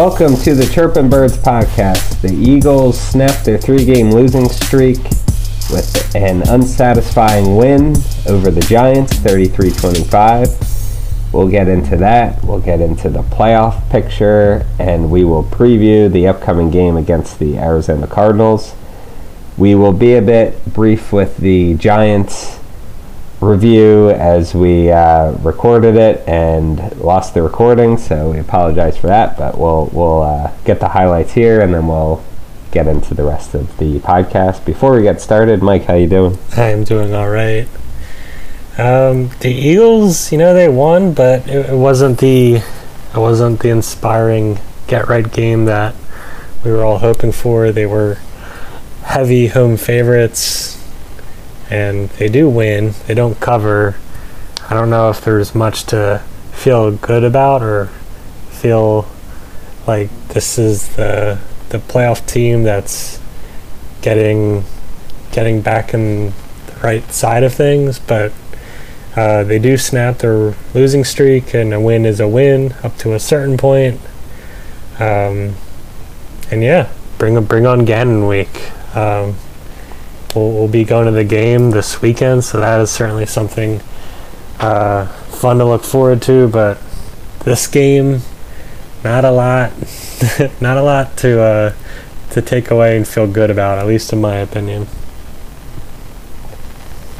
Welcome to the Chirpin Birds podcast. The Eagles snapped their three game losing streak with an unsatisfying win over the Giants, 33 25. We'll get into that. We'll get into the playoff picture, and we will preview the upcoming game against the Arizona Cardinals. We will be a bit brief with the Giants review as we uh, recorded it and lost the recording, so we apologize for that. But we'll we'll uh, get the highlights here, and then we'll get into the rest of the podcast. Before we get started, Mike, how you doing? I'm doing all right. Um, the Eagles, you know, they won, but it, it wasn't the it wasn't the inspiring get right game that we were all hoping for. They were heavy home favorites and they do win. They don't cover. I don't know if there's much to feel good about or feel like this is the the playoff team that's getting getting back in the right side of things, but uh, they do snap their losing streak, and a win is a win up to a certain point. Um, and yeah, bring bring on Gannon week. Um, we'll, we'll be going to the game this weekend, so that is certainly something uh, fun to look forward to. But this game, not a lot, not a lot to uh, to take away and feel good about, at least in my opinion.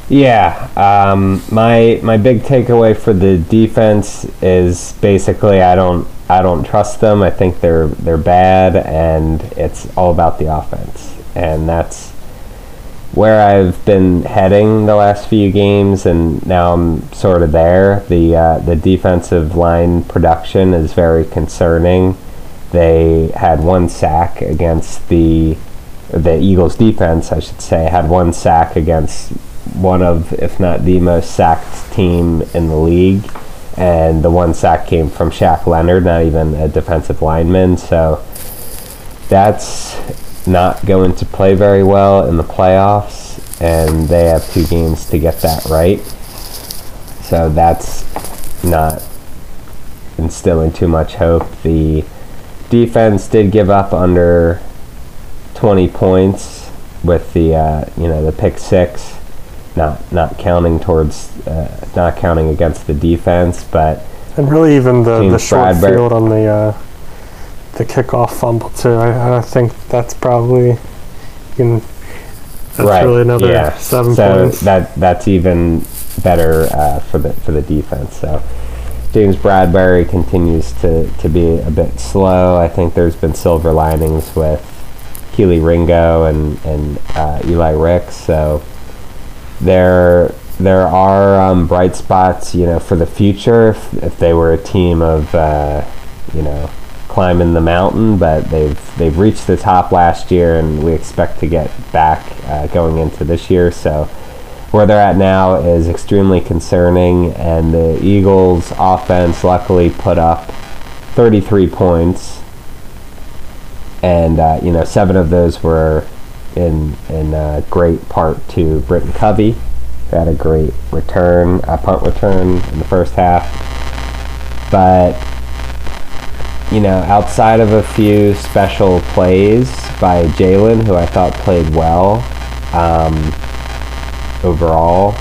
Yeah, um, my my big takeaway for the defense is basically I don't I don't trust them. I think they're they're bad, and it's all about the offense, and that's where I've been heading the last few games, and now I'm sort of there. The uh, the defensive line production is very concerning. They had one sack against the the Eagles defense, I should say, had one sack against one of, if not the most sacked team in the league, and the one sack came from Shaq Leonard, not even a defensive lineman. So that's not going to play very well in the playoffs, and they have two games to get that right. So that's not instilling too much hope. The defense did give up under 20 points with the uh, you know the pick six, not not counting towards uh, not counting against the defense, but and really even the, the short Bradbury. field on the uh, the kickoff fumble too. I, I think that's probably you can. That's right. really another yeah. seven so points. that that's even better uh, for the for the defense. So James Bradberry continues to, to be a bit slow. I think there's been silver linings with Kelee Ringo and and uh, Eli Ricks. So there there are um, bright spots, you know, for the future. If, if they were a team of uh, you know climbing the mountain, but they've they've reached the top last year, and we expect to get back uh, going into this year. So where they're at now is extremely concerning, and the Eagles' offense luckily put up 33 points, and uh, you know seven of those were in in uh, great part to Britton Covey, had a great return, a punt return in the first half, but you know, outside of a few special plays by Jalen, who I thought played well um, overall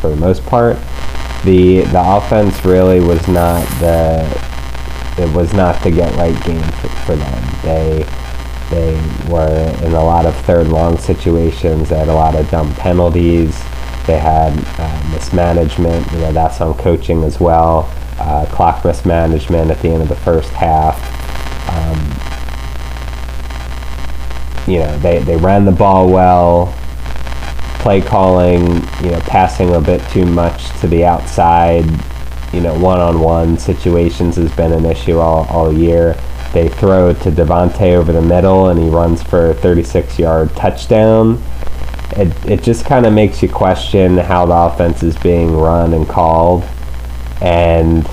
for the most part, the the offense really was not the it was not the get right game for, for them. They they were in a lot of third long situations. They had a lot of dumb penalties. They had uh, mismanagement. You know, that's on coaching as well uh, clock mismanagement at the end of the first half. Um, you know, they, they ran the ball well. Play calling, you know, passing a bit too much to the outside, you know, one-on-one situations has been an issue all, all year. They throw to DeVonta over the middle, and he runs for a 36-yard touchdown. It, it just kind of makes you question how the offense is being run and called and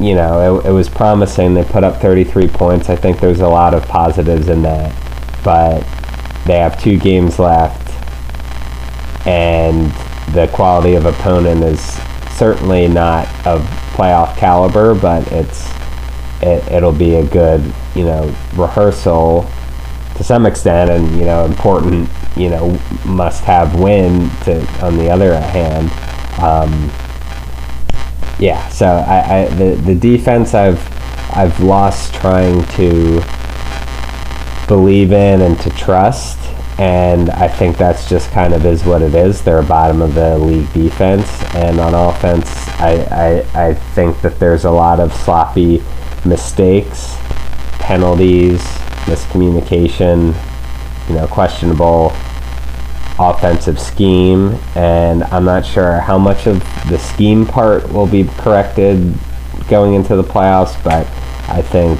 you know it, it, was promising. They put up 33 points. I think there's a lot of positives in that. But they have two games left. And the quality of opponent is certainly not of playoff caliber but it's it, it'll be a good you know rehearsal to some extent, and you know important you know must-have win to on the other hand. Um, yeah, so I, I the the defense I've I've lost trying to believe in and to trust and I think that's just kind of is what it is. They're a bottom of the league defense, and on offense, I, I, I think that there's a lot of sloppy mistakes, penalties, miscommunication, you know, questionable offensive scheme, and I'm not sure how much of the scheme part will be corrected going into the playoffs, but I think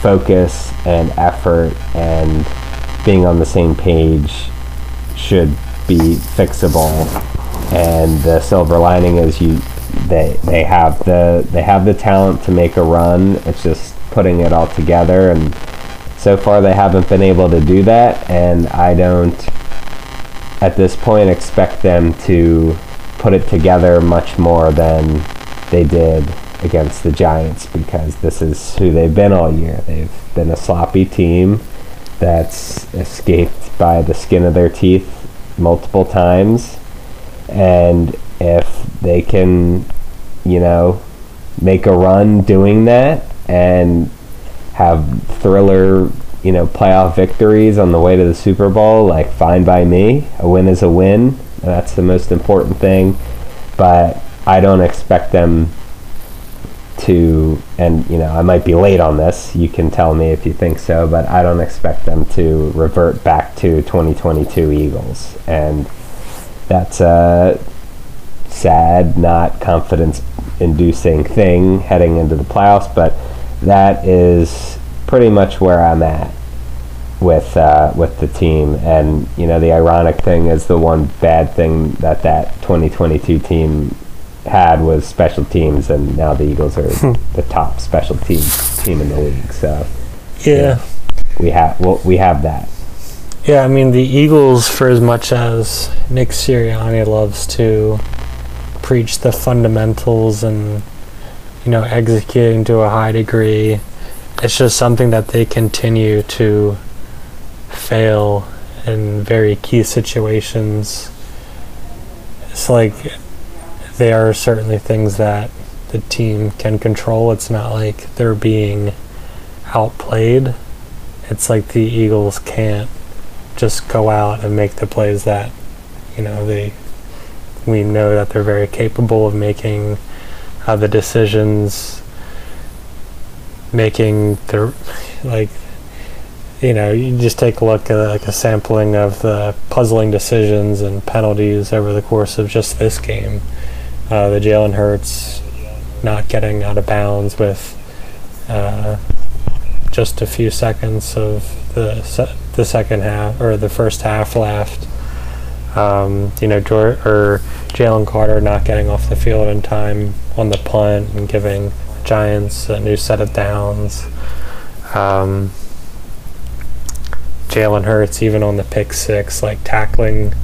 focus and effort and being on the same page should be fixable. And the silver lining is you they they have the they have the talent to make a run. It's just putting it all together and so far they haven't been able to do that and I don't at this point expect them to put it together much more than they did against the Giants because this is who they've been all year. They've been a sloppy team that's escaped by the skin of their teeth multiple times. And if they can, you know, make a run doing that and have thriller, you know, playoff victories on the way to the Super Bowl, like fine by me. A win is a win. That's the most important thing. But I don't expect them to, and you know, I might be late on this. You can tell me if you think so, but I don't expect them to revert back to 2022 Eagles, and that's a sad, not confidence-inducing thing heading into the playoffs. But that is pretty much where I'm at with uh, with the team. And you know, the ironic thing is the one bad thing that that 2022 team had was special teams, and now the Eagles are the top special teams team in the league. So Yeah. we have well, we have that. Yeah, I mean the Eagles, for as much as Nick Sirianni loves to preach the fundamentals and you know executing to a high degree, it's just something that they continue to fail in very key situations. It's like there are certainly things that the team can control. It's not like they're being outplayed. It's like the Eagles can't just go out and make the plays that you know they we know that they're very capable of making uh, the decisions making the like you know you just take a look at like a sampling of the puzzling decisions and penalties over the course of just this game uh, the Jalen Hurts not getting out of bounds with uh, just a few seconds of the se- the second half or the first half left. Um, you know, or Jalen Carter not getting off the field in time on the punt and giving Giants a new set of downs. Um, Jalen Hurts even on the pick six, like tackling,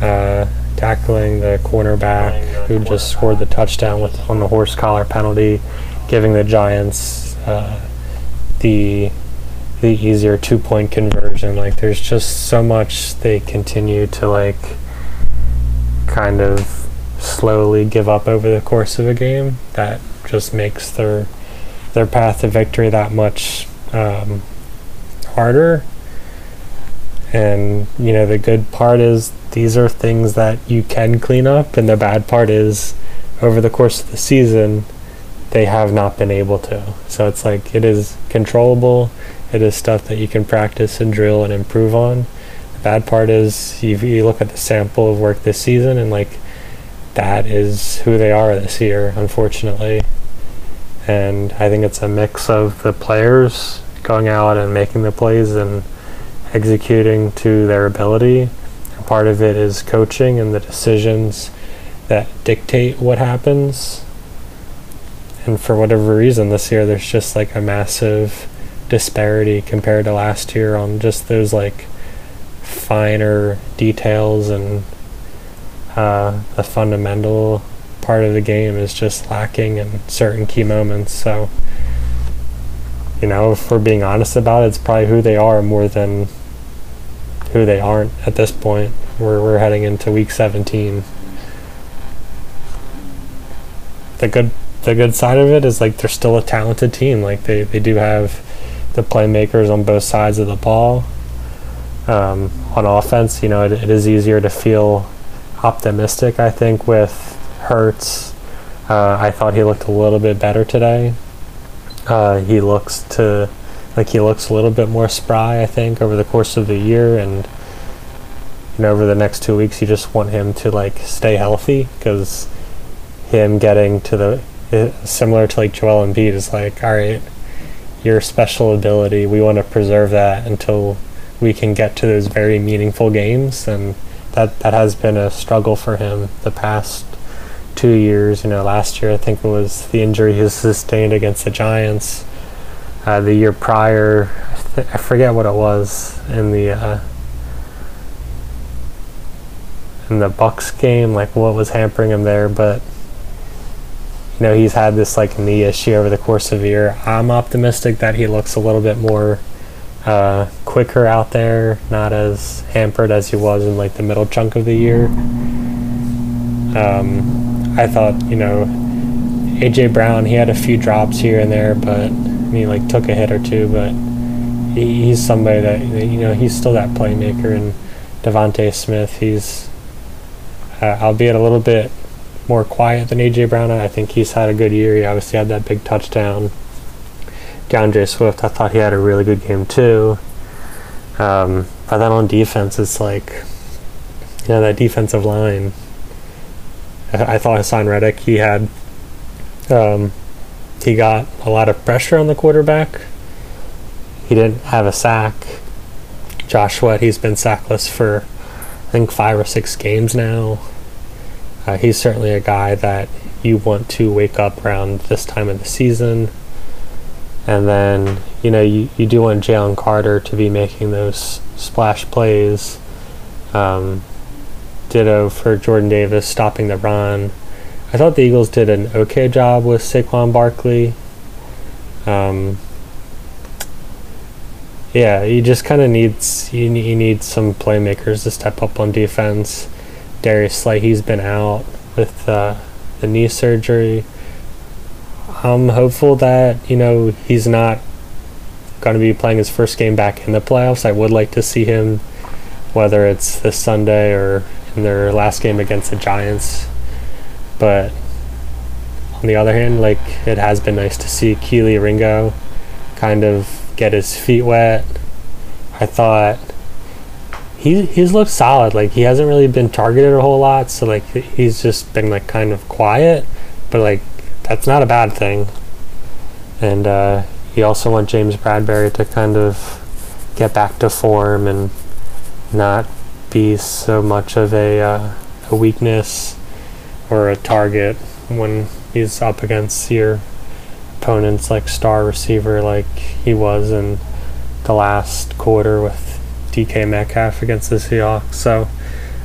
uh, tackling the cornerback who just scored the touchdown with on the horse collar penalty, giving the Giants uh, the the easier two point conversion. Like there's just so much they continue to like kind of slowly give up over the course of a game that just makes their their path to victory that much um, harder. And you know the good part is these are things that you can clean up, and the bad part is over the course of the season they have not been able to. So it's like it is controllable. It is stuff that you can practice and drill and improve on. The bad part is you, you look at the sample of work this season and like that is who they are this year, unfortunately. And I think it's a mix of the players going out and making the plays and executing to their ability. Part of it is coaching and the decisions that dictate what happens. And for whatever reason, this year there's just like a massive disparity compared to last year on just those like finer details and uh, the fundamental part of the game is just lacking in certain key moments. So you know, if we're being honest about it, it's probably who they are more than who they aren't at this point. We're we're heading into week 17. The good the good side of it is like they're still a talented team. Like they, they do have the playmakers on both sides of the ball. Um, on offense, you know, it, it is easier to feel optimistic. I think with Hurts, uh, I thought he looked a little bit better today. Uh, he looks to like he looks a little bit more spry. I think over the course of the year and you know over the next two weeks, you just want him to like stay healthy because him getting to the uh, similar to like Joel Embiid is like all right, your special ability. We want to preserve that until we can get to those very meaningful games and that that has been a struggle for him the past two years. You know, last year I think it was the injury he sustained against the Giants. Uh, the year prior, I, th- I, forget what it was in the uh, in the Bucks game, like what was hampering him there. But you know, he's had this like knee issue over the course of the year. I'm optimistic that he looks a little bit more uh, quicker out there, not as hampered as he was in like the middle chunk of the year. Um, I thought, you know, AJ Brown, he had a few drops here and there, but he like took a hit or two, but he, he's somebody that you know he's still that playmaker. And DeVonta Smith, he's uh, albeit a little bit more quiet than AJ Brown. I think he's had a good year. He obviously had that big touchdown. DeAndre Swift, I thought he had a really good game too. Um, but then on defense, it's like, you know, that defensive line. I, I thought Haason Reddick, he had, um, he got a lot of pressure on the quarterback. He didn't have a sack. Josh Sweat, he's been sackless for, I think, five or six games now. Uh, he's certainly a guy that you want to wake up around this time of the season. And then, you know, you, you do want Jalen Carter to be making those splash plays. Um, ditto for Jordan Davis stopping the run. I thought the Eagles did an okay job with Saquon Barkley. Um, yeah, you just kind of needs you, you need some playmakers to step up on defense. Darius Slay, he's been out with uh, the knee surgery. I'm hopeful that you know he's not going to be playing his first game back in the playoffs. I would like to see him, whether it's this Sunday or in their last game against the Giants. But on the other hand, like it has been nice to see Kelee Ringo kind of get his feet wet. I thought he he's looked solid. Like he hasn't really been targeted a whole lot, so like he's just been like kind of quiet. But like that's not a bad thing. And uh, you also want James Bradberry to kind of get back to form and not be so much of a uh, a weakness or a target when he's up against your opponents like star receiver like he was in the last quarter with DK Metcalf against the Seahawks. So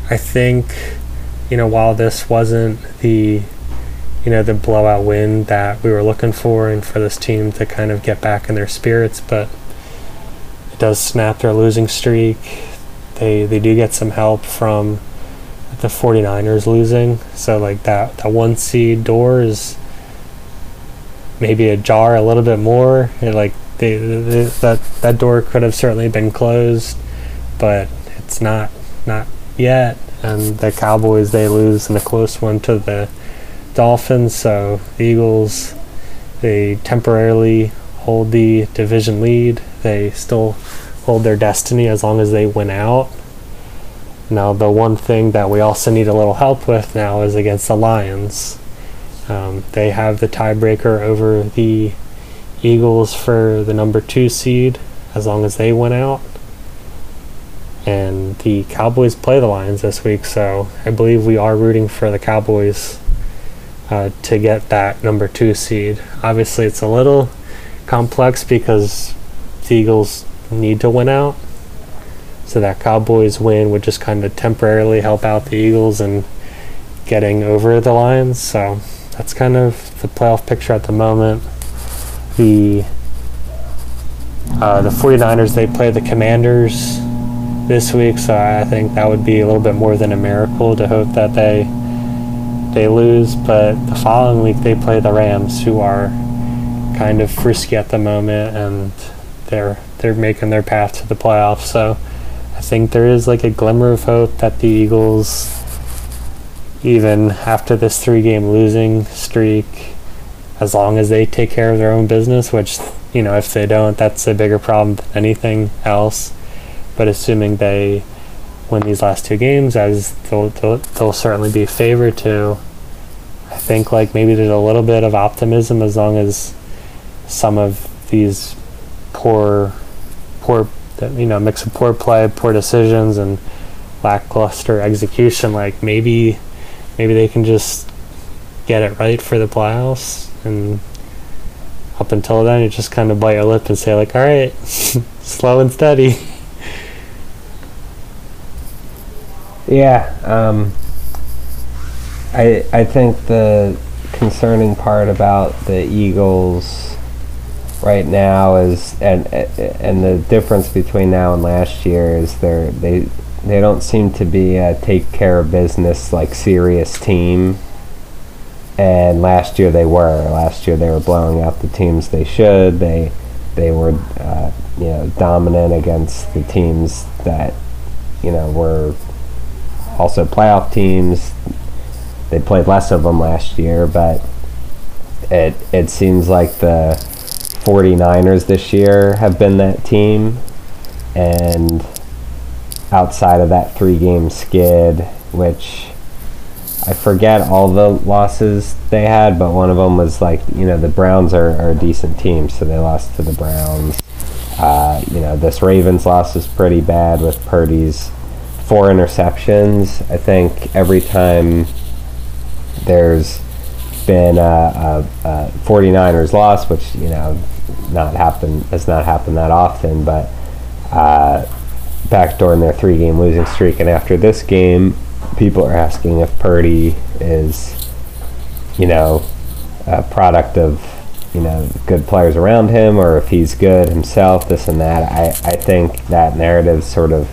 I think you know while this wasn't the you know the blowout win that we were looking for and for this team to kind of get back in their spirits but it does snap their losing streak. They they do get some help from the 49ers losing. So like that that one seed door is maybe ajar a little bit more. It, like they, they, that that door could have certainly been closed but it's not not yet. And the Cowboys they lose in a close one to the Dolphins, so the Eagles, they temporarily hold the division lead. They still hold their destiny as long as they win out. Now, the one thing that we also need a little help with now is against the Lions. Um, they have the tiebreaker over the Eagles for the number two seed as long as they win out. And the Cowboys play the Lions this week, so I believe we are rooting for the Cowboys uh, to get that number two seed. Obviously, it's a little complex because the Eagles need to win out. So that Cowboys win would just kind of temporarily help out the Eagles and getting over the Lions. So that's kind of the playoff picture at the moment. The Uh, the 49ers, they play the Commanders this week, so I think that would be a little bit more than a miracle to hope that they they lose. But the following week, they play the Rams, who are kind of frisky at the moment, and they're they're making their path to the playoffs. So I think there is like a glimmer of hope that the Eagles, even after this three-game losing streak, as long as they take care of their own business, which you know if they don't, that's a bigger problem than anything else. But assuming they win these last two games, as they'll, they'll, they'll certainly be favored to, I think like maybe there's a little bit of optimism as long as some of these poor, poor, you know, mix of poor play, poor decisions, and lackluster execution. Like maybe, maybe they can just get it right for the playoffs, and up until then, you just kind of bite your lip and say like, "All right, slow and steady." Yeah, um, I I think the concerning part about the Eagles right now is and and the difference between now and last year is they they they don't seem to be a take care of business like serious team. And last year they were. Last year they were blowing out the teams they should. They they were uh, you know dominant against the teams that you know were also playoff teams. They played less of them last year, but it it seems like the 49ers this year have been that team and outside of that three game skid which I forget all the losses they had, but one of them was like, you know, the Browns are, are a decent team, so they lost to the Browns. Uh, you know, this Ravens loss was pretty bad with Purdy's four interceptions. I think every time there's been a, a, a 49ers loss, which, you know, not happen has not happened that often, but uh, backdooring their three game losing streak. And after this game, people are asking if Purdy is, you know, a product of, you know, good players around him or if he's good himself, this and that. I, I think that narrative sort of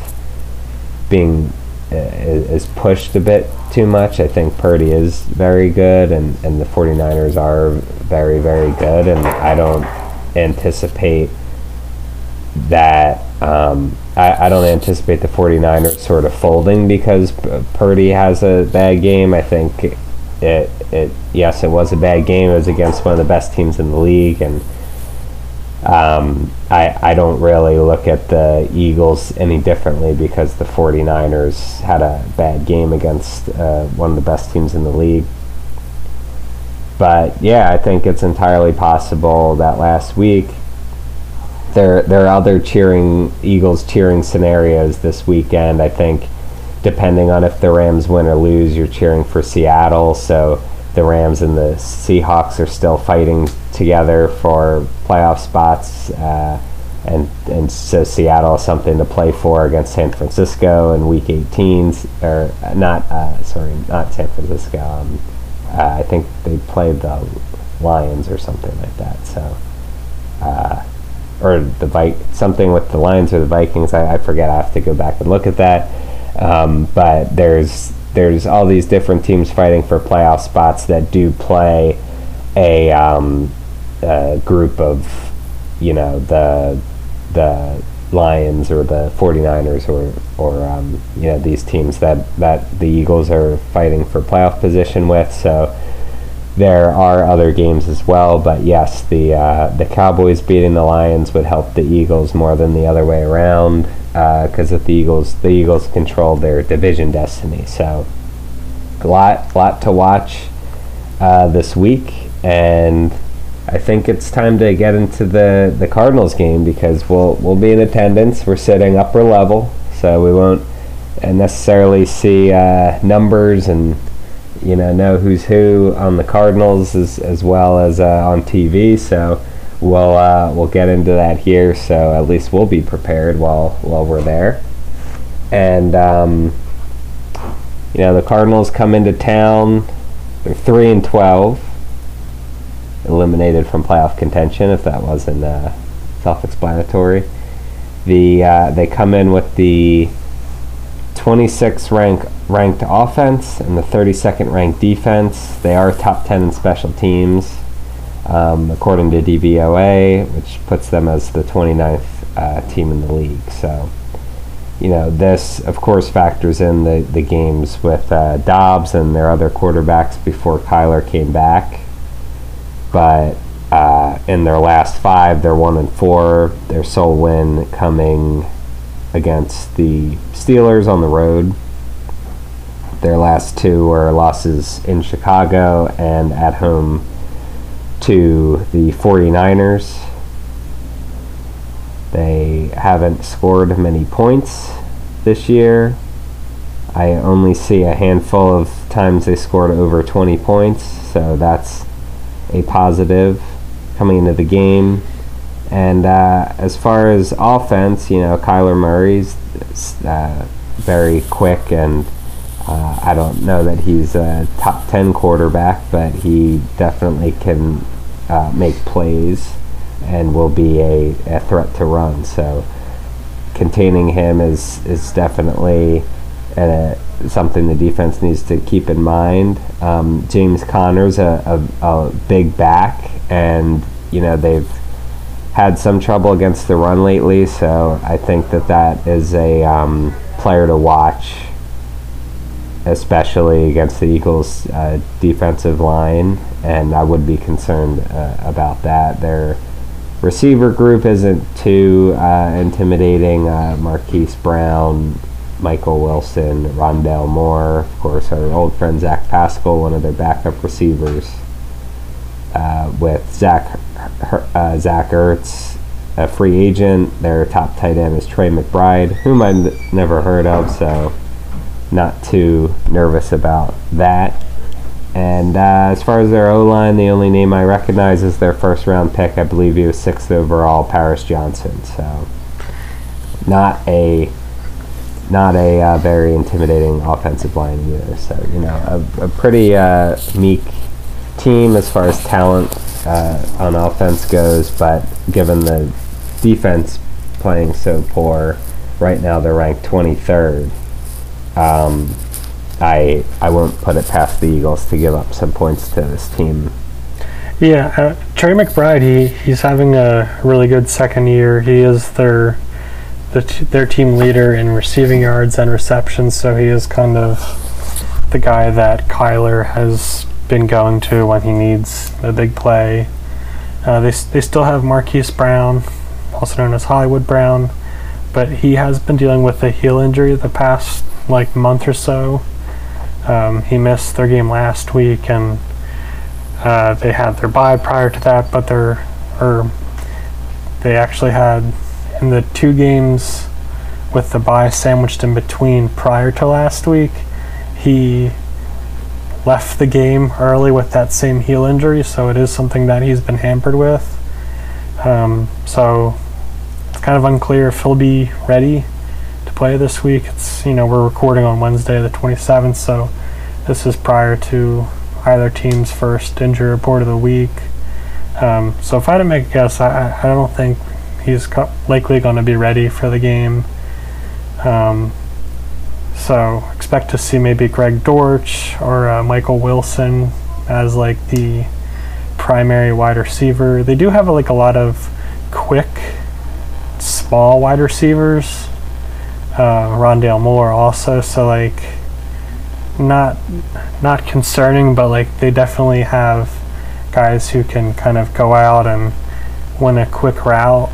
being is pushed a bit too much. I think Purdy is very good and, and the 49ers are very, very good. And I don't anticipate that um, I, I don't anticipate the 49ers sort of folding because Purdy has a bad game. I think it, it, it yes, it was a bad game. It was against one of the best teams in the league, and um, I, I don't really look at the Eagles any differently because the 49ers had a bad game against uh, one of the best teams in the league. But yeah, I think it's entirely possible that last week there there are other cheering Eagles cheering scenarios this weekend. I think depending on if the Rams win or lose, you're cheering for Seattle. So the Rams and the Seahawks are still fighting together for playoff spots. Uh, and and so Seattle is something to play for against San Francisco in Week 18, or not uh, sorry, not San Francisco. Um, uh, I think they played the Lions or something like that. So uh, or the Vi- something with the Lions or the Vikings. I, I, forget. I have to go back and look at that. Um, but there's there's all these different teams fighting for playoff spots that do play a, um, a group of you know the the Lions or the 49ers or or um, you know these teams that that the Eagles are fighting for playoff position with. So there are other games as well, but yes, the uh, the Cowboys beating the Lions would help the Eagles more than the other way around because uh, the Eagles the Eagles control their division destiny. So a lot lot to watch uh, this week, and I think it's time to get into the the Cardinals game because we'll we'll be in attendance. We're sitting upper level, so we won't necessarily see uh, numbers and you know know who's who on the Cardinals as as well as uh, on TV. So we'll uh, we'll get into that here. So at least we'll be prepared while while we're there. And um, you know the Cardinals come into town. They're three and twelve, eliminated from playoff contention. If that wasn't uh, self-explanatory. The uh, they come in with the 26th rank ranked offense and the 32nd ranked defense. They are top 10 in special teams, um, according to DVOA, which puts them as the 29th uh, team in the league. So, you know, this of course factors in the, the games with uh, Dobbs and their other quarterbacks before Kyler came back. But uh, in their last five, they're one and four. Their sole win coming against the Steelers on the road. Their last two were losses in Chicago and at home to the 49ers. They haven't scored many points this year. I only see a handful of times they scored over 20 points, so that's a positive coming into the game. And uh, as far as offense, you know, Kyler Murray's uh, very quick, and uh, I don't know that he's a top 10 quarterback, but he definitely can uh, make plays and will be a, a threat to run. So containing him is, is definitely uh, something the defense needs to keep in mind. Um, James Conner's a, a, a big back, and you know they've had some trouble against the run lately, so I think that that is a um, player to watch, especially against the Eagles' uh, defensive line, and I would be concerned uh, about that. Their receiver group isn't too uh, intimidating. Uh, Marquise Brown, Michael Wilson, Rondale Moore, of course, our old friend Zach Pascal, one of their backup receivers. Uh, with Zach uh, Zach Ertz, a free agent. Their top tight end is Trey McBride, whom I've never heard of, so not too nervous about that. And uh, as far as their O line, the only name I recognize is their first round pick. I believe he was sixth overall, Paris Johnson. So not a not a uh, very intimidating offensive line either. So you know a, a pretty uh, meek team as far as talent uh, on offense goes, but given the defense playing so poor, right now they're ranked 23rd. Um, I I won't put it past the Eagles to give up some points to this team. Yeah, uh, Trey McBride, he, he's having a really good second year. He is their the t- their team leader in receiving yards and receptions, so he is kind of the guy that Kyler has been going to when he needs a big play. Uh, they, they still have Marquise Brown, also known as Hollywood Brown, but he has been dealing with a heel injury the past like month or so. Um, he missed their game last week, and uh, they had their bye prior to that, but they're or they actually had in the two games with the bye sandwiched in between prior to last week. He left the game early with that same heel injury, so it is something that he's been hampered with. Um, so it's kind of unclear if he'll be ready play this week. It's you know we're recording on Wednesday the 27th, so this is prior to either team's first injury report of the week. Um, so if I had to make a guess, I, I don't think he's co- likely going to be ready for the game. Um, so expect to see maybe Greg Dortch or uh, Michael Wilson as like the primary wide receiver. They do have like a lot of quick, small wide receivers. Uh, Rondale Moore also, so like not not concerning, but like they definitely have guys who can kind of go out and win a quick route.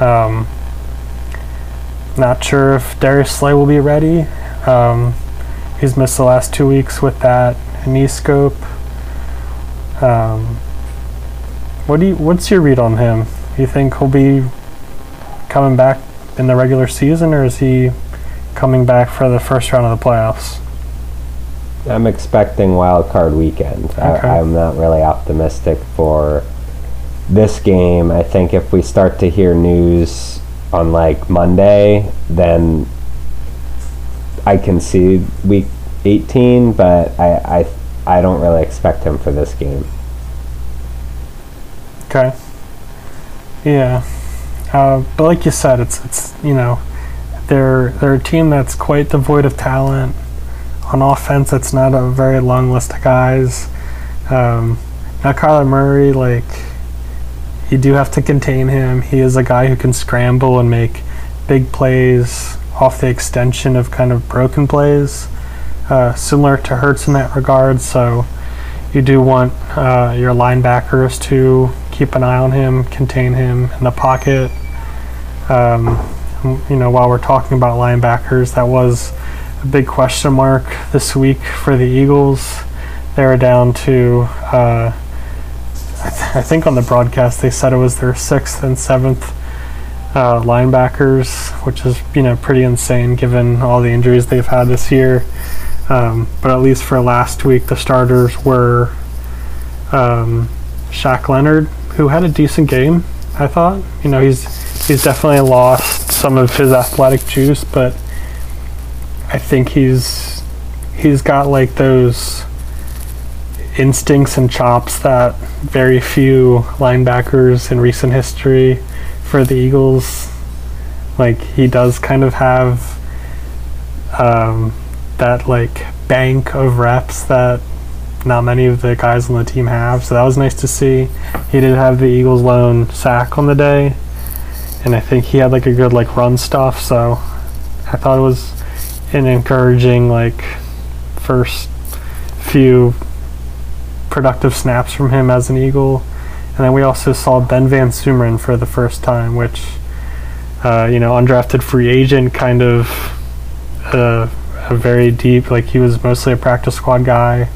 Um, not sure if Darius Slay will be ready. Um, he's missed the last two weeks with that knee scope. Um, what do you? What's your read on him? You think he'll be coming back in the regular season, or is he coming back for the first round of the playoffs? I'm expecting wild card weekend. Okay. I, I'm not really optimistic for this game. I think if we start to hear news on like Monday, then I can see week 18, but I, I, I don't really expect him for this game. Okay. Yeah. Uh, but like you said, it's it's you know, they're they're a team that's quite devoid of talent. On offense, it's not a very long list of guys. Um, now Kyler Murray, like you do have to contain him. He is a guy who can scramble and make big plays off the extension of kind of broken plays, uh, similar to Hurts in that regard. So you do want uh, your linebackers to keep an eye on him, contain him in the pocket. Um, you know, while we're talking about linebackers, that was a big question mark this week for the Eagles. They were down to, uh, I, th- I, think on the broadcast they said it was their sixth and seventh uh, linebackers, which is you know pretty insane given all the injuries they've had this year. Um, but at least for last week, the starters were um, Shaq Leonard, who had a decent game. I thought, you know, he's he's definitely lost some of his athletic juice, but I think he's he's got like those instincts and chops that very few linebackers in recent history for the Eagles. Like he does kind of have um, that like bank of reps that not many of the guys on the team have. So that was nice to see. He did have the Eagles lone sack on the day, and I think he had like a good like run stuff. So I thought it was an encouraging like first few productive snaps from him as an Eagle. And then we also saw Ben Van Sumeren for the first time, which, uh, you know, undrafted free agent, kind of uh, a very deep, like he was mostly a practice squad guy.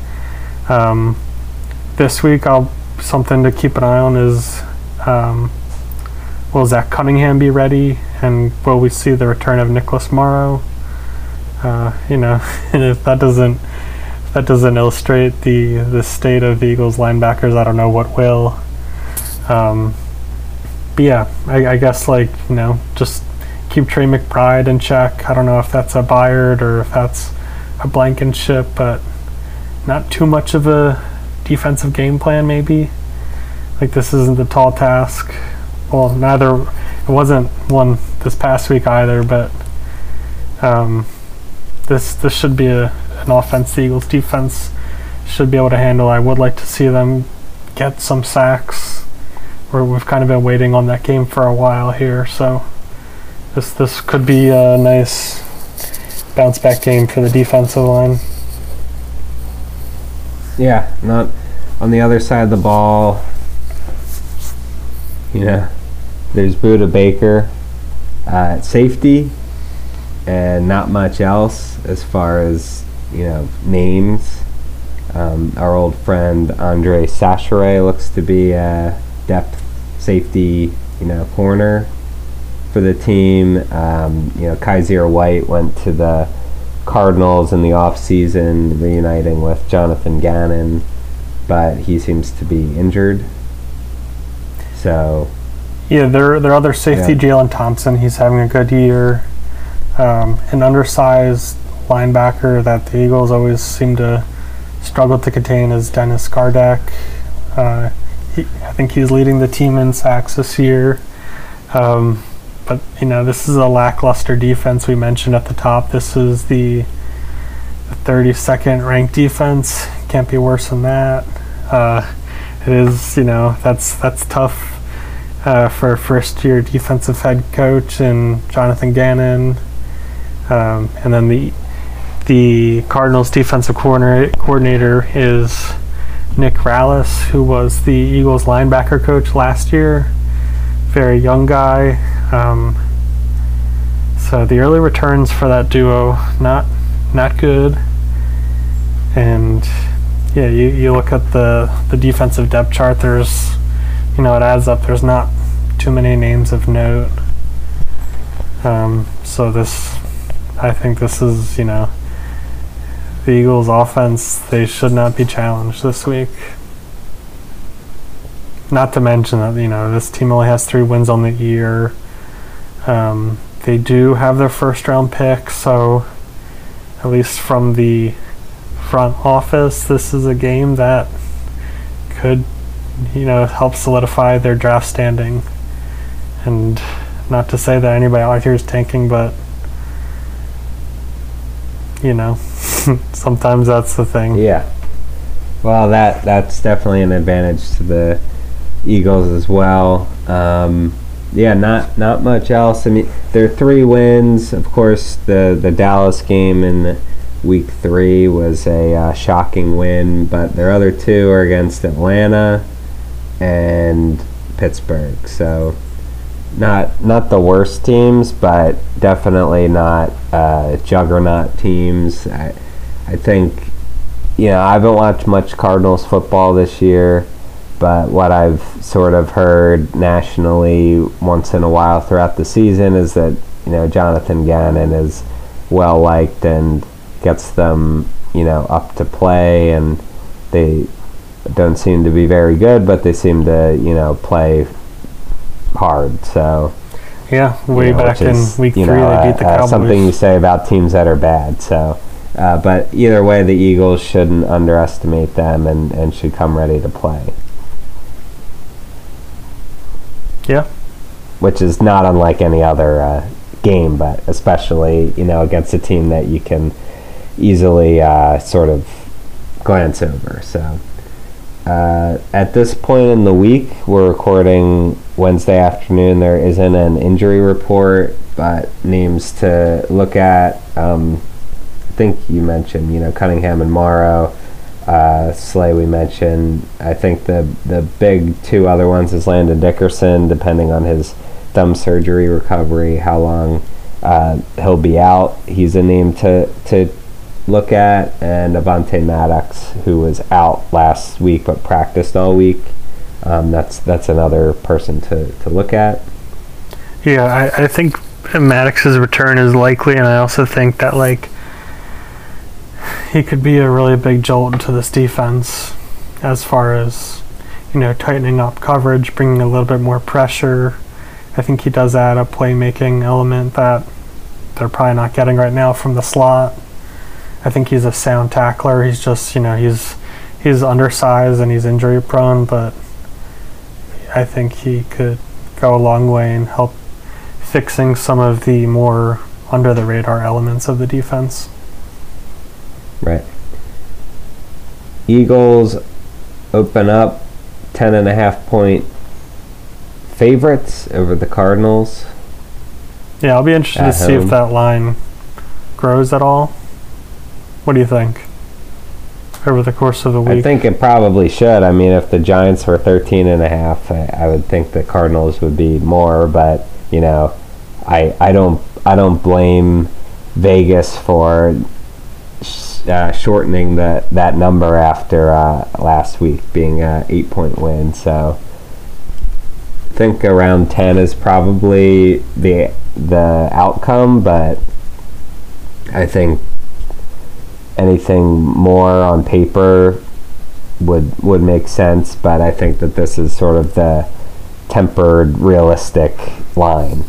Um, this week, I'll something to keep an eye on is um, will Zach Cunningham be ready, and will we see the return of Nicholas Morrow? Uh, you know, and if that doesn't if that doesn't illustrate the the state of the Eagles linebackers, I don't know what will. Um, but yeah, I, I, guess like you know, just keep Trey McBride in check. I don't know if that's a Byard or if that's a Blankenship, but not too much of a defensive game plan. Maybe like this isn't the tall task. Well, neither it wasn't one this past week either, but um, this this should be a, an offense the Eagles defense should be able to handle. I would like to see them get some sacks where we've kind of been waiting on that game for a while here. So this this could be a nice bounce back game for the defensive line. Yeah, not on the other side of the ball. You know, there's Budda Baker uh, at safety, and not much else as far as you know names. Um, our old friend Andre Chachere looks to be a depth safety, you know, corner for the team. Um, you know, Kyzir White went to the Cardinals in the off season, reuniting with Jonathan Gannon, but he seems to be injured. So. Yeah, their their other safety, yeah. Jalen Thompson, he's having a good year. Um, an undersized linebacker that the Eagles always seem to struggle to contain is Dennis Gardeck. Uh, he, I think he's leading the team in sacks this year. Um, but you know, this is a lackluster defense. We mentioned at the top. This is the 32nd ranked defense. Can't be worse than that. Uh, it is, you know, that's that's tough uh, for a first-year defensive head coach and Jonathan Gannon, um, and then the the Cardinals defensive corner, coordinator is Nick Rallis, who was the Eagles linebacker coach last year. Very young guy. Um, so the early returns for that duo not not good. And yeah, you, you look at the the defensive depth chart. There's you know it adds up. There's not too many names of note. Um, so this, I think this is you know the Eagles' offense, they should not be challenged this week. Not to mention that, you know, this team only has three wins on the year. Um, they do have their first round pick, so at least from the front office, this is a game that could, you know, help solidify their draft standing. And Not to say that anybody out here is tanking, but you know, sometimes that's the thing. Yeah. Well, that that's definitely an advantage to the Eagles as well. Um, yeah, not not much else. I mean, their three wins. Of course, the the Dallas game in week three was a uh, shocking win, but their other two are against Atlanta and Pittsburgh. So not not the worst teams, but definitely not uh, juggernaut teams. I I think you know I haven't watched much Cardinals football this year, but what I've sort of heard nationally once in a while throughout the season is that you know Jonathan Gannon is well liked and gets them you know up to play and they don't seem to be very good, but they seem to you know play hard. So Yeah, way you know, back which in is, week three, know, they uh, beat the uh, Cowboys. something you say about teams that are bad. So, uh, but either way, the Eagles shouldn't underestimate them and, and should come ready to play. Yeah. Which is not unlike any other uh, game, but especially you know against a team that you can easily uh, sort of glance over. So. Uh, at this point in the week, we're recording Wednesday afternoon. There isn't an injury report, but names to look at. Um, I think you mentioned, you know, Cunningham and Morrow. Uh, Slay, we mentioned. I think the the big two other ones is Landon Dickerson, depending on his thumb surgery recovery, how long uh, he'll be out. He's a name to to look at, and Avonte Maddox, who was out last week but practiced all week. Um, that's that's another person to, to look at. Yeah, I, I think Maddox's return is likely, and I also think that like he could be a really big jolt to this defense as far as you know tightening up coverage, bringing a little bit more pressure. I think he does add a playmaking element that they're probably not getting right now from the slot. I think he's a sound tackler. He's just you know he's he's undersized and he's injury prone, but I think he could go a long way and help fixing some of the more under the radar elements of the defense. Right. Eagles open up ten and a half point favorites over the Cardinals. Yeah, I'll be interested to see home. if that line grows at all. What do you think? Over the course of the week. I think it probably should. I mean, if the Giants were 13 and a half, I, I would think the Cardinals would be more, but you know, I I don't I don't blame Vegas for uh, shortening the that number after uh, last week being an 8 point win. So I think around 10 is probably the the outcome, but I think anything more on paper would would make sense, but I think that this is sort of the tempered, realistic line.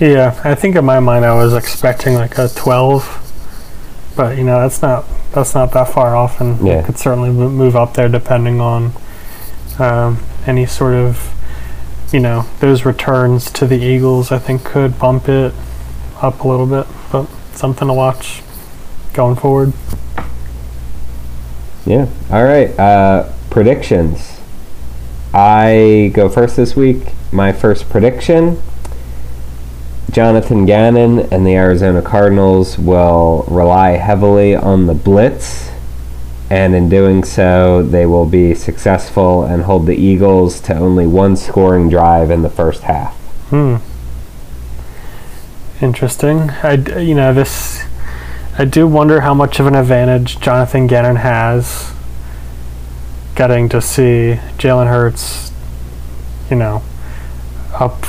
Yeah, I think in my mind I was expecting like a 12, but you know that's not that's not that far off, and Yeah. it could certainly move up there depending on um, any sort of you know those returns to the Eagles. I think could bump it up a little bit, but something to watch going forward. Yeah. All right. Uh, predictions. I go first this week. My first prediction Jonathan Gannon and the Arizona Cardinals will rely heavily on the blitz, and in doing so, they will be successful and hold the Eagles to only one scoring drive in the first half. Hmm. Interesting. I, you know, this. I do wonder how much of an advantage Jonathan Gannon has getting to see Jalen Hurts, you know, up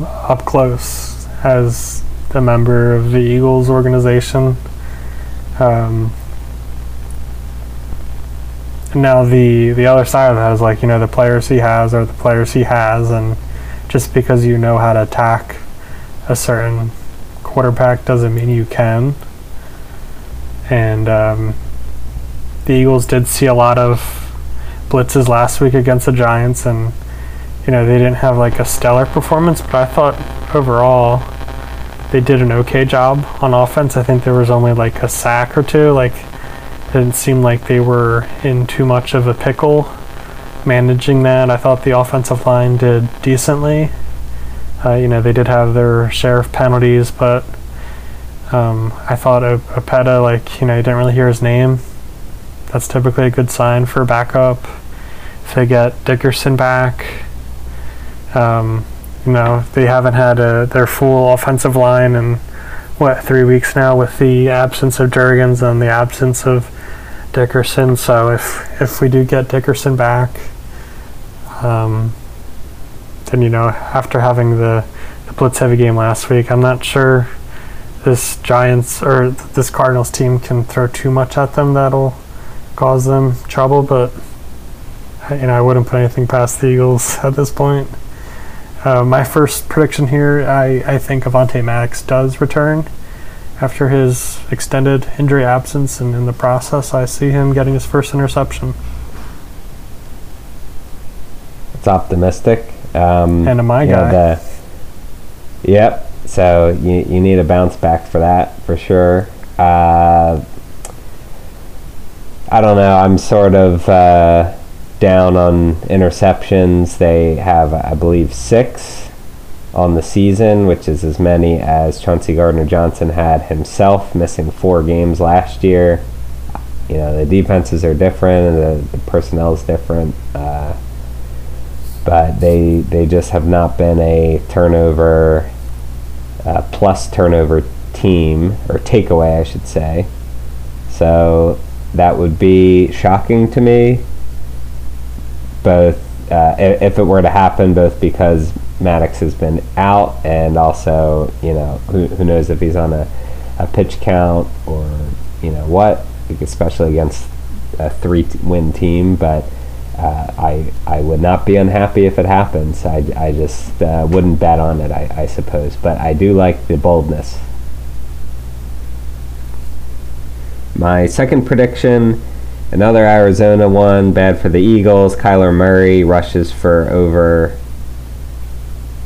up close as a member of the Eagles organization. Um, now the the other side of that is like you know the players he has are the players he has, and just because you know how to attack a certain quarterback doesn't mean you can. And um, the Eagles did see a lot of blitzes last week against the Giants, and you know, they didn't have like a stellar performance, but I thought overall they did an okay job on offense. I think there was only like a sack or two. Like, it didn't seem like they were in too much of a pickle managing that. I thought the offensive line did decently. Uh, you know, they did have their share of penalties, but um, I thought Opeta, like, you know, you didn't really hear his name. That's typically a good sign for a backup. If they get Dickerson back, um, you know, they haven't had a, their full offensive line in, what, three weeks now with the absence of Jurgens and the absence of Dickerson. So if, if we do get Dickerson back, um, then, you know, after having the, the blitz heavy game last week, I'm not sure this Giants or this Cardinals team can throw too much at them that'll cause them trouble. But you know, I wouldn't put anything past the Eagles at this point. Uh, my first prediction here, I, I think Avonte Maddox does return after his extended injury absence, and in the process, I see him getting his first interception. It's optimistic. Um, And my know, guy. the- yep. So you you need a bounce back for that for sure. Uh, I don't know. I'm sort of uh, down on interceptions. They have, I believe, six on the season, which is as many as Chauncey Gardner Johnson had himself, missing four games last year. You know, the defenses are different and the, the personnel is different. Uh, but they they just have not been a turnover uh, plus turnover team or takeaway, I should say. So that would be shocking to me. Both uh, if it were to happen, both because Maddox has been out and also you know who, who knows if he's on a, a pitch count or you know what, especially against a three win team, but. Uh, I I would not be unhappy if it happens. I, I just uh, wouldn't bet on it, I, I suppose. But I do like the boldness. My second prediction another Arizona one, bad for the Eagles. Kyler Murray rushes for over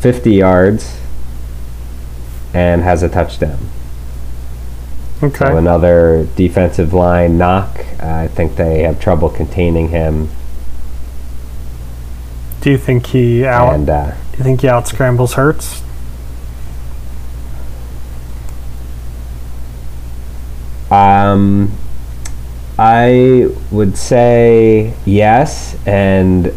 50 yards and has a touchdown. Okay. So another defensive line knock. I think they have trouble containing him. do you think he out? And uh, do you think he out scrambles Hurts? Um, I would say yes, and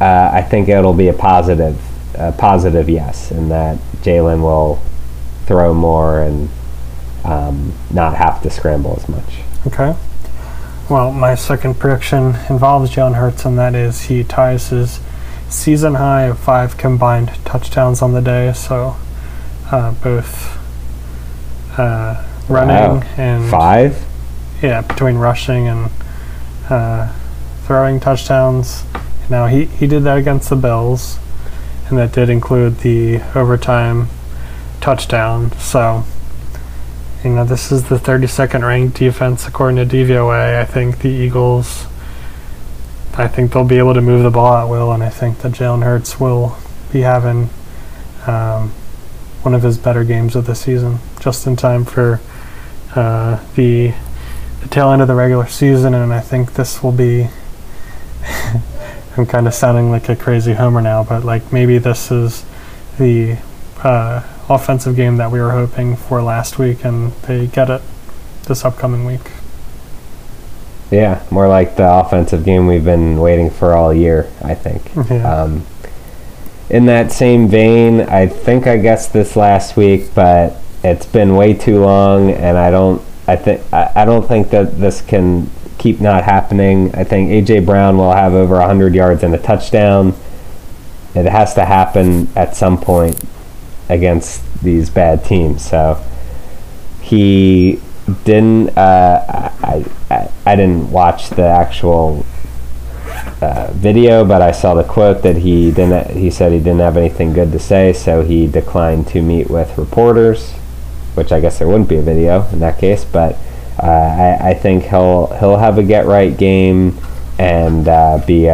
uh, I think it'll be a positive, a positive yes, in that Jalen will throw more and um, not have to scramble as much. Okay. Well, my second prediction involves Jalen Hurts, and that is he ties his season high of five combined touchdowns on the day. So, uh, both uh, running Wow. and Five? Yeah, between rushing and uh, throwing touchdowns. Now he he did that against the Bills, and that did include the overtime touchdown. So, you know, this is the 32nd ranked defense according to DVOA. I think the Eagles. I think they'll be able to move the ball at will, and I think that Jalen Hurts will be having um, one of his better games of the season, just in time for uh, the the tail end of the regular season, and I think this will be. I'm kind of sounding like a crazy homer now, but like maybe this is the uh, offensive game that we were hoping for last week, and they get it this upcoming week. Yeah, more like the offensive game we've been waiting for all year, I think. Yeah. Um, in that same vein, I think I guessed this last week, but it's been way too long, and I don't. I think I, don't think that this can keep not happening. I think AJ Brown will have over 100 yards and a touchdown. It has to happen at some point against these bad teams. So he didn't. Uh, I, I I didn't watch the actual uh, video, but I saw the quote that he didn't. He said he didn't have anything good to say, so he declined to meet with reporters. Which I guess there wouldn't be a video in that case, but uh, I, I think he'll he'll have a get right game and uh, be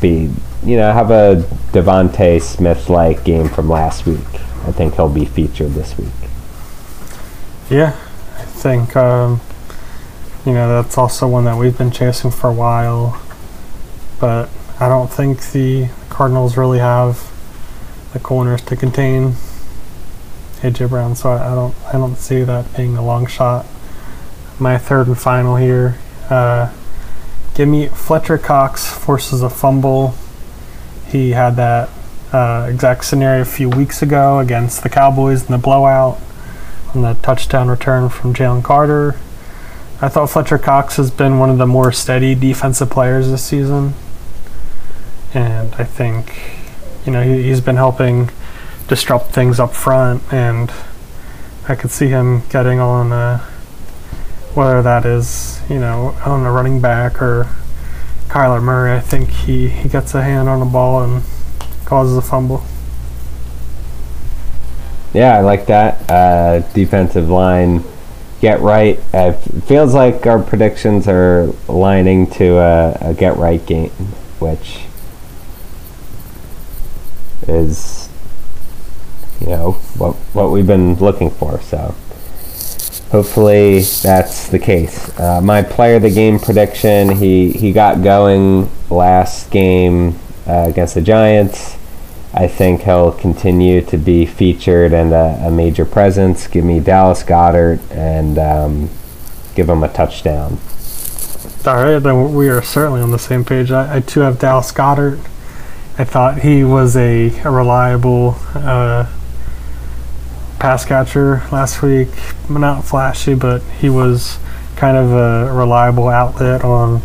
be you know, have a DeVonta Smith like game from last week. I think he'll be featured this week. Yeah, I think um, you know that's also one that we've been chasing for a while, but I don't think the Cardinals really have the corners to contain AJ Brown, so I, don't I don't see that being a long shot. My third and final here. Uh, give me Fletcher Cox forces a fumble. He had that uh, exact scenario a few weeks ago against the Cowboys in the blowout on the touchdown return from Jalen Carter. I thought Fletcher Cox has been one of the more steady defensive players this season. And I think, you know, he, he's been helping disrupt things up front. And I could see him getting on a, whether that is, you know, on a running back or Kyler Murray. I think he, he gets a hand on the ball and causes a fumble. Yeah, I like that. Uh, defensive line, get right. Uh, feels like our predictions are lining to a, a get right game, which is, you know, what what we've been looking for. So hopefully that's the case. Uh, my player of the game prediction: he he got going last game uh, against the Giants. I think he'll continue to be featured and a, a major presence. Give me Dallas Goedert and um, give him a touchdown. All right, then we are certainly on the same page. I, I too have Dallas Goedert. I thought he was a, a reliable uh, pass catcher last week. Not flashy, but he was kind of a reliable outlet on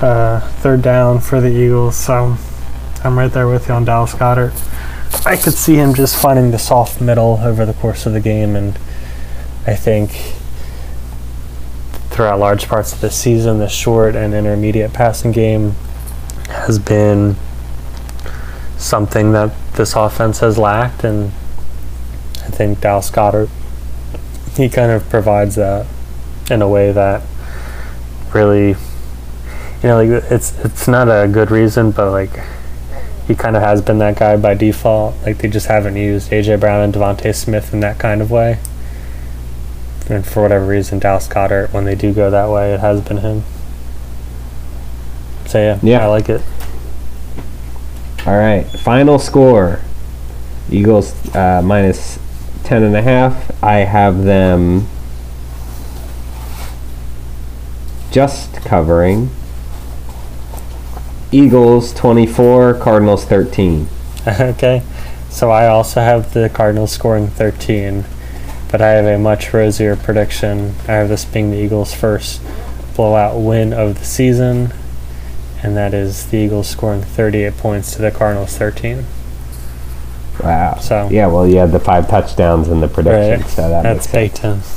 uh, third down for the Eagles. So I'm right there with you on Dallas Goedert. I could see him just finding the soft middle over the course of the game, and I think throughout large parts of the season, the short and intermediate passing game has been something that this offense has lacked, and I think Dallas Goedert he kind of provides that in a way that really, you know, like it's it's not a good reason, but like he kind of has been that guy by default. Like they just haven't used AJ Brown and DeVonta Smith in that kind of way. And for whatever reason, Dallas Goedert, when they do go that way, it has been him. So yeah, Yeah. I like it. All right, final score: Eagles uh, minus ten and a half. I have them just covering. Eagles twenty-four, Cardinals thirteen. okay, so I also have the Cardinals scoring 13, but I have a much rosier prediction. I have this being the Eagles' first blowout win of the season, and that is the Eagles scoring 38 points to the Cardinals 13. Wow. So- yeah, well, you had the five touchdowns in the prediction, Right. so that That's makes sense.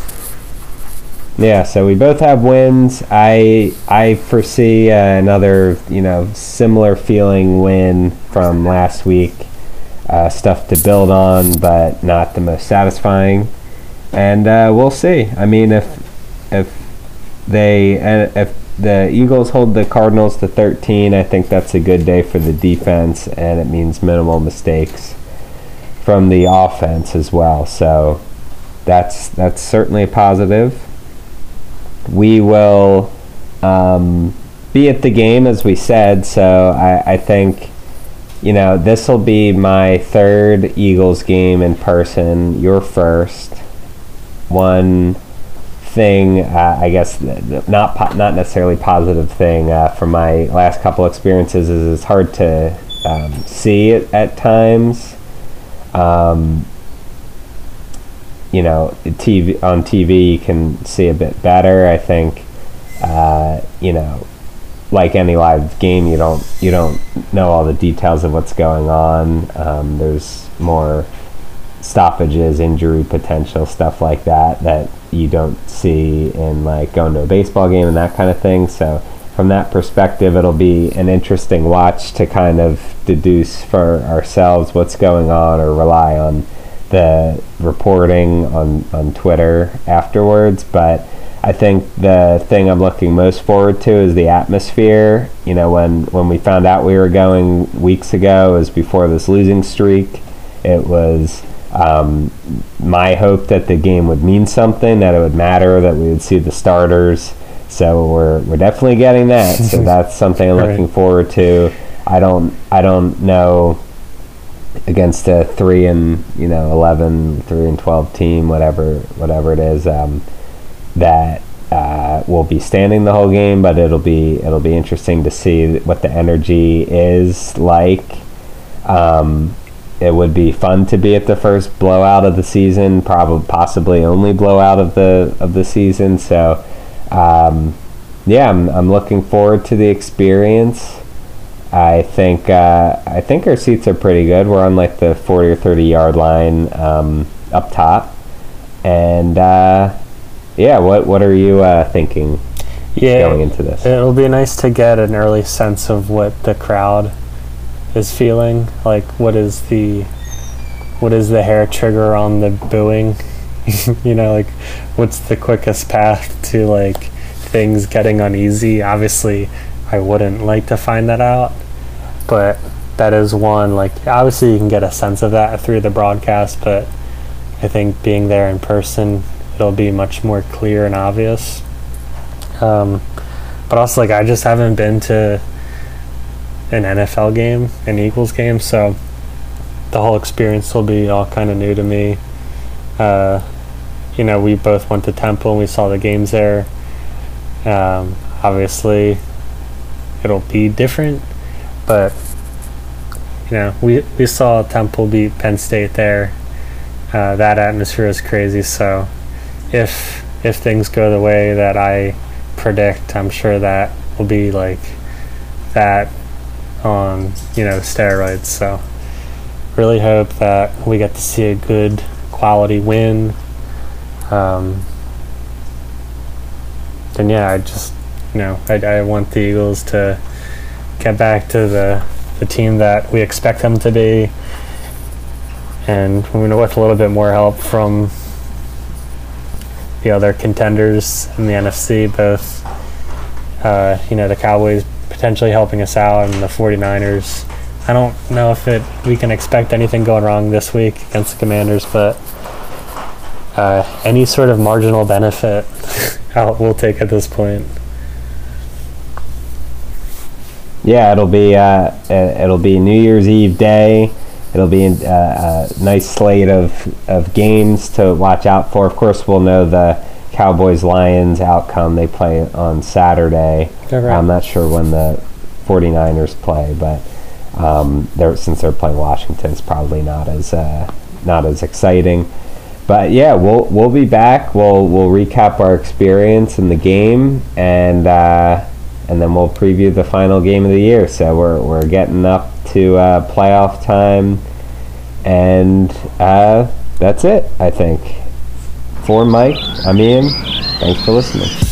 Yeah, so we both have wins. I I foresee uh, another you know similar feeling win from last week. Uh, stuff to build on, but not the most satisfying. And uh, we'll see. I mean, if if they uh, if the Eagles hold the Cardinals to 13, I think that's a good day for the defense, and it means minimal mistakes from the offense as well. So that's that's certainly a positive we will um, be at the game as we said. So I, I think, you know, this will be my third Eagles game in person. Your first. One thing, uh, I guess, not po- not necessarily positive thing uh, from my last couple experiences is it's hard to um, see it at times. Um, you know, TV on TV you can see a bit better. I think, uh, you know, like any live game, you don't you don't know all the details of what's going on. Um, there's more stoppages, injury potential, stuff like that that you don't see in like going to a baseball game and that kind of thing. So from that perspective, it'll be an interesting watch to kind of deduce for ourselves what's going on or rely on the reporting on on Twitter afterwards, but. I think the thing I'm looking most forward to is the atmosphere. You know, when when we found out we were going weeks ago, was before this losing streak. It was um, my hope that the game would mean something, that it would matter, that we would see the starters. So we're we're definitely getting that. so that's something I'm looking Right. forward to. I don't I don't know against a three and you know 11, 3 and twelve team, whatever whatever it is. Um, that uh, will be standing the whole game, but it'll be it'll be interesting to see what the energy is like. Um, it would be fun to be at the first blowout of the season, probably possibly only blowout of the of the season. So, um, yeah, I'm I'm looking forward to the experience. I think uh, I think our seats are pretty good. We're on like the 40 or 30 yard line um, up top, and uh, yeah, what what are you uh, thinking Yeah, going into this? It'll be nice to get an early sense of what the crowd is feeling. Like, what is the what is the hair trigger on the booing? you know, like what's the quickest path to like things getting uneasy? Obviously, I wouldn't like to find that out, but that is one. Like, obviously, you can get a sense of that through the broadcast, but I think being there in person, it'll be much more clear and obvious. Um, but also, like, I just haven't been to an NFL game, an Eagles game, so the whole experience will be all kind of new to me. Uh, you know, we both went to Temple and we saw the games there. Um, obviously, it'll be different, but you know, we we saw Temple beat Penn State there. Uh, that atmosphere is crazy. So, if if things go the way that I predict, I'm sure that will be like that on you know steroids. So, really hope that we get to see a good quality win. Um, then yeah, I just you know I, I want the Eagles to get back to the the team that we expect them to be, and you know with a little bit more help from the other contenders in the NFC, both uh, you know the Cowboys potentially helping us out and the 49ers. I don't know if it we can expect anything going wrong this week against the Commanders, but uh, any sort of marginal benefit I'll, we'll take at this point. Yeah, it'll be uh, it'll be New Year's Eve day. It'll be uh, a nice slate of, of games to watch out for. Of course, we'll know the Cowboys Lions outcome. They play on Saturday. Okay. I'm not sure when the 49ers play, but um, they're, since they're playing Washington, it's probably not as uh, not as exciting. But yeah, we'll we'll be back. We'll we'll recap our experience in the game and. Uh, and then we'll preview the final game of the year. So we're, we're getting up to uh, playoff time, and uh, that's it, I think. For Mike, I'm Ian. Thanks for listening.